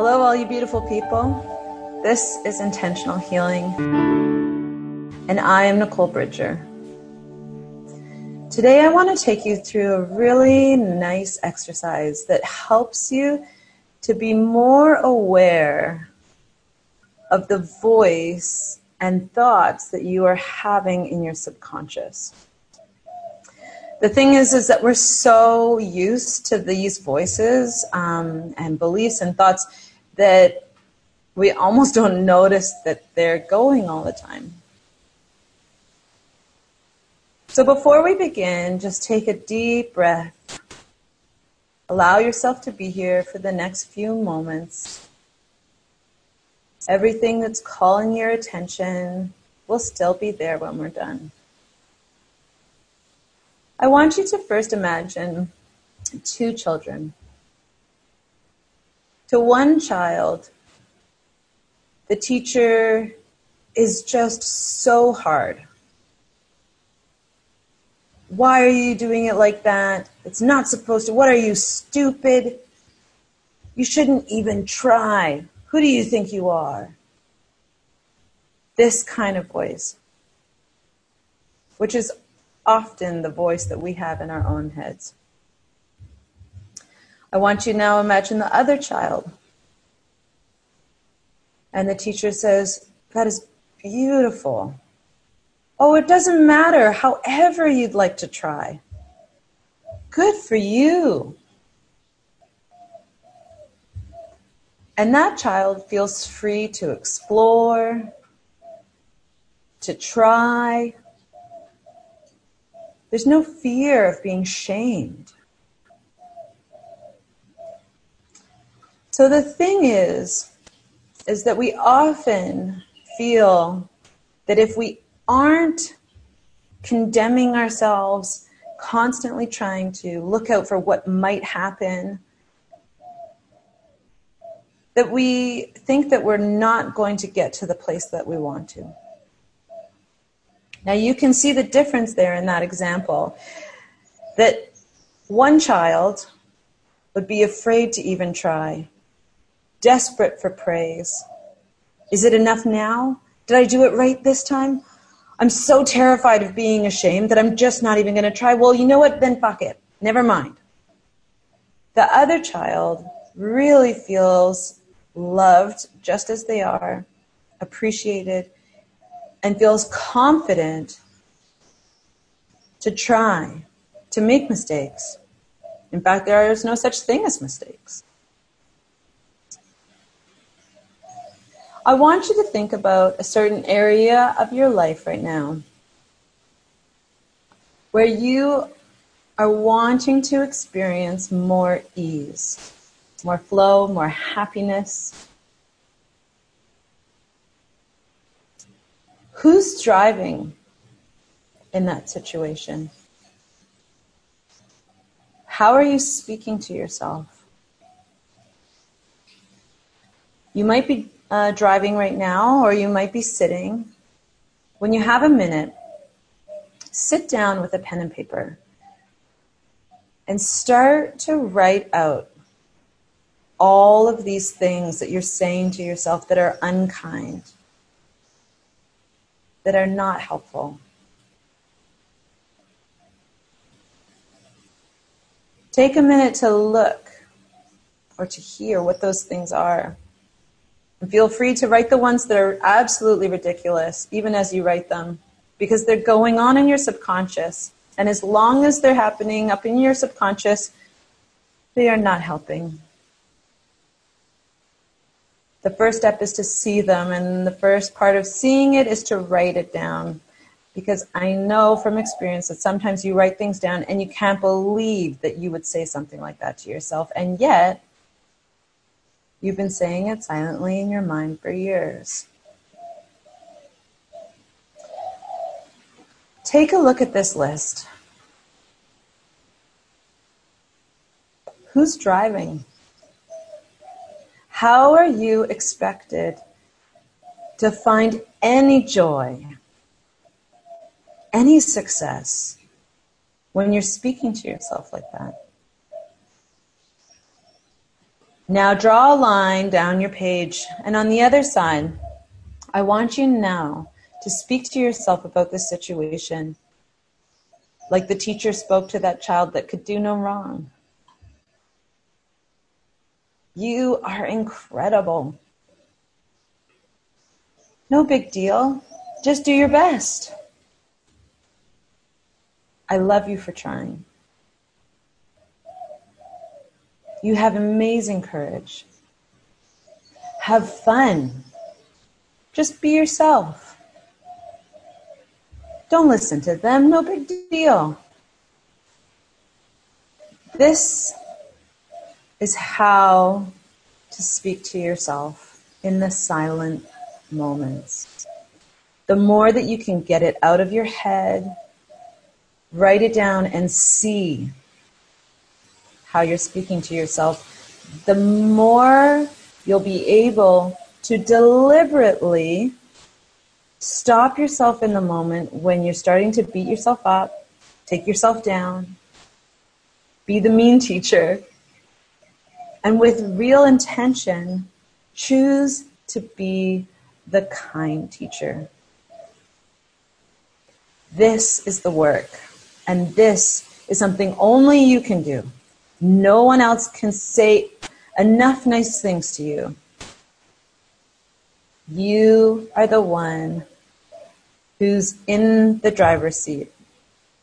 Hello, all you beautiful people. This is Intentional Healing, and I am Nicole Bridger. Today, I want to take you through a really nice exercise that helps you to be more aware of the voice and thoughts that you are having in your subconscious. The thing is, is that we're so used to these voices um, and beliefs and thoughts that we almost don't notice that they're going all the time. So before we begin, just take a deep breath. Allow yourself to be here for the next few moments. Everything that's calling your attention will still be there when we're done. I want you to first imagine two children. To one child, the teacher is just so hard. Why are you doing it like that? It's not supposed to. What are you, stupid? You shouldn't even try. Who do you think you are? This kind of voice, which is often the voice that we have in our own heads. I want you now imagine the other child. And the teacher says, That is beautiful. Oh, it doesn't matter, however you'd like to try. Good for you. And that child feels free to explore, to try, there's no fear of being shamed. So the thing is, is that we often feel that if we aren't condemning ourselves, constantly trying to look out for what might happen, that we think that we're not going to get to the place that we want to. Now you can see the difference there in that example. That one child would be afraid to even try, desperate for praise. Is it enough now? Did I do it right this time? I'm so terrified of being ashamed that I'm just not even going to try. Well, you know what? Then fuck it. Never mind. The other child really feels loved just as they are, appreciated, and feels confident to try, to make mistakes. In fact, there is no such thing as mistakes. I want you to think about a certain area of your life right now where you are wanting to experience more ease, more flow, more happiness, Who's driving in that situation? How are you speaking to yourself? You might be uh, driving right now, or you might be sitting. When you have a minute, sit down with a pen and paper and start to write out all of these things that you're saying to yourself that are unkind that are not helpful. Take a minute to look or to hear what those things are. And feel free to write the ones that are absolutely ridiculous, even as you write them, because they're going on in your subconscious. And as long as they're happening up in your subconscious, they are not helping the first step is to see them, and the first part of seeing it is to write it down. Because I know from experience that sometimes you write things down and you can't believe that you would say something like that to yourself, and yet you've been saying it silently in your mind for years. Take a look at this list. Who's driving? How are you expected to find any joy, any success when you're speaking to yourself like that? Now draw a line down your page, and on the other side, I want you now to speak to yourself about this situation like the teacher spoke to that child that could do no wrong. You are incredible. No big deal. Just do your best. I love you for trying. You have amazing courage. Have fun. Just be yourself. Don't listen to them, no big deal. This is how to speak to yourself in the silent moments. The more that you can get it out of your head, write it down and see how you're speaking to yourself, the more you'll be able to deliberately stop yourself in the moment when you're starting to beat yourself up, take yourself down, be the mean teacher, and with real intention, choose to be the kind teacher. This is the work, and this is something only you can do. No one else can say enough nice things to you. You are the one who's in the driver's seat,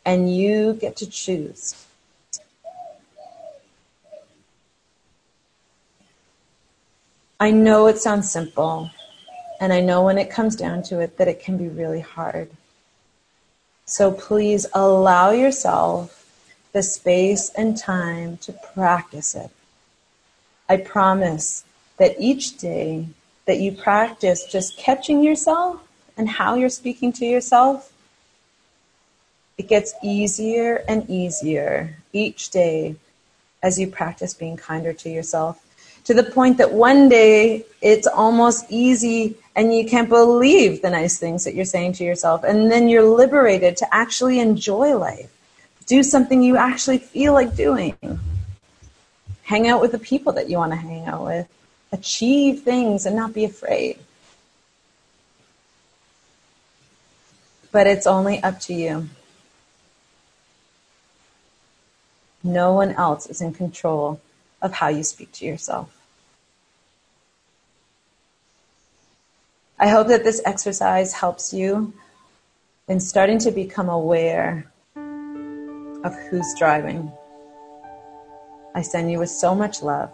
and you get to choose. I know it sounds simple, and I know when it comes down to it that it can be really hard. So please allow yourself the space and time to practice it. I promise that each day that you practice just catching yourself and how you're speaking to yourself, it gets easier and easier each day as you practice being kinder to yourself to the point that one day it's almost easy and you can't believe the nice things that you're saying to yourself. And then you're liberated to actually enjoy life do something you actually feel like doing. Hang out with the people that you want to hang out with. Achieve things and not be afraid. But it's only up to you. No one else is in control of how you speak to yourself. I hope that this exercise helps you in starting to become aware of who's driving. I send you with so much love.